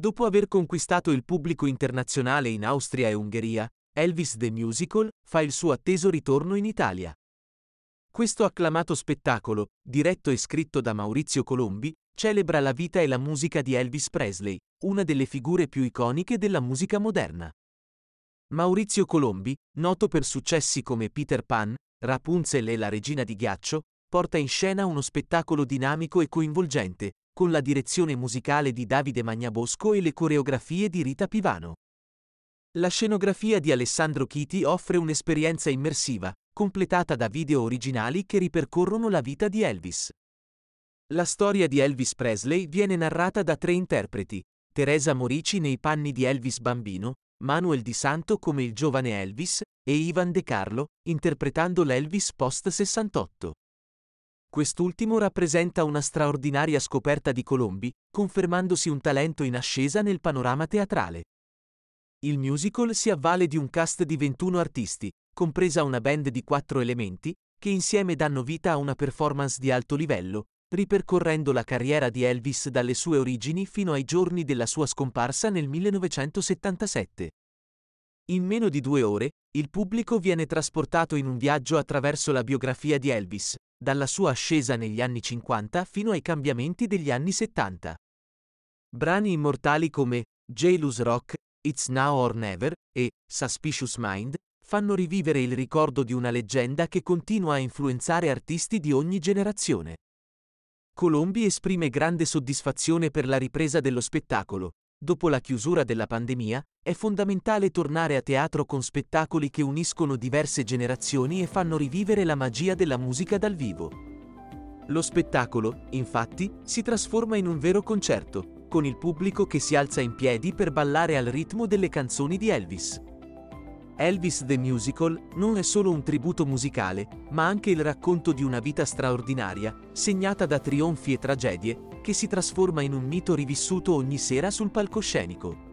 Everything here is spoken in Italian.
Dopo aver conquistato il pubblico internazionale in Austria e Ungheria, Elvis the Musical fa il suo atteso ritorno in Italia. Questo acclamato spettacolo, diretto e scritto da Maurizio Colombi, celebra la vita e la musica di Elvis Presley, una delle figure più iconiche della musica moderna. Maurizio Colombi, noto per successi come Peter Pan, Rapunzel e la regina di ghiaccio, porta in scena uno spettacolo dinamico e coinvolgente, con la direzione musicale di Davide Magnabosco e le coreografie di Rita Pivano. La scenografia di Alessandro Chiti offre un'esperienza immersiva, completata da video originali che ripercorrono la vita di Elvis. La storia di Elvis Presley viene narrata da tre interpreti, Teresa Morici nei panni di Elvis bambino, Manuel Di Santo come il giovane Elvis e Ivan De Carlo, interpretando l'Elvis post 68. Quest'ultimo rappresenta una straordinaria scoperta di Colombi, confermandosi un talento in ascesa nel panorama teatrale. Il musical si avvale di un cast di 21 artisti, compresa una band di quattro elementi, che insieme danno vita a una performance di alto livello, ripercorrendo la carriera di Elvis dalle sue origini fino ai giorni della sua scomparsa nel 1977. In meno di due ore, il pubblico viene trasportato in un viaggio attraverso la biografia di Elvis, dalla sua ascesa negli anni 50 fino ai cambiamenti degli anni 70. Brani immortali come Jailous Rock, It's Now or Never e Suspicious Mind fanno rivivere il ricordo di una leggenda che continua a influenzare artisti di ogni generazione. Colombi esprime grande soddisfazione per la ripresa dello spettacolo. Dopo la chiusura della pandemia, è fondamentale tornare a teatro con spettacoli che uniscono diverse generazioni e fanno rivivere la magia della musica dal vivo. Lo spettacolo, infatti, si trasforma in un vero concerto, con il pubblico che si alza in piedi per ballare al ritmo delle canzoni di Elvis. Elvis the Musical non è solo un tributo musicale, ma anche il racconto di una vita straordinaria, segnata da trionfi e tragedie, che si trasforma in un mito rivissuto ogni sera sul palcoscenico.